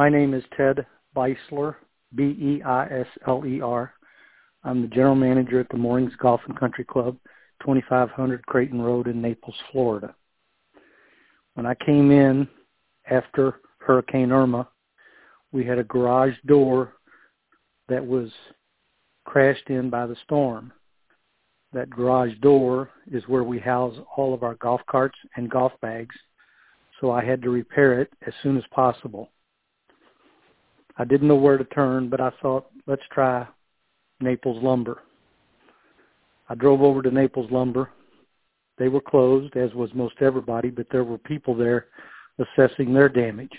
My name is Ted Beisler, B-E-I-S-L-E-R. I'm the general manager at the Moorings Golf and Country Club, 2500 Crayton Road in Naples, Florida. When I came in after Hurricane Irma, we had a garage door that was crashed in by the storm. That garage door is where we house all of our golf carts and golf bags, so I had to repair it as soon as possible. I didn't know where to turn, but I thought, let's try Naples Lumber. I drove over to Naples Lumber. They were closed, as was most everybody, but there were people there assessing their damage.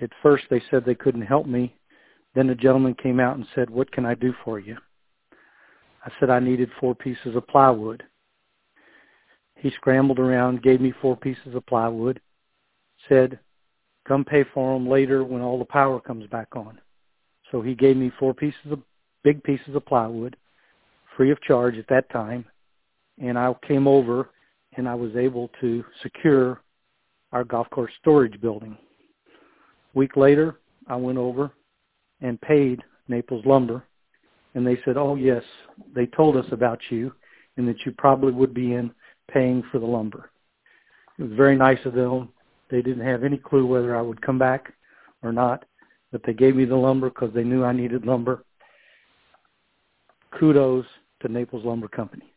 At first, they said they couldn't help me. Then a gentleman came out and said, what can I do for you? I said I needed four pieces of plywood. He scrambled around, gave me four pieces of plywood, said, come pay for them later when all the power comes back on. So he gave me four pieces of big pieces of plywood, free of charge at that time, and I came over and I was able to secure our golf course storage building. A week later, I went over and paid Naples Lumber, and they said, "Oh yes, they told us about you, and that you probably would be in paying for the lumber." It was very nice of them. They didn't have any clue whether I would come back or not, but they gave me the lumber because they knew I needed lumber. Kudos to Naples Lumber Company.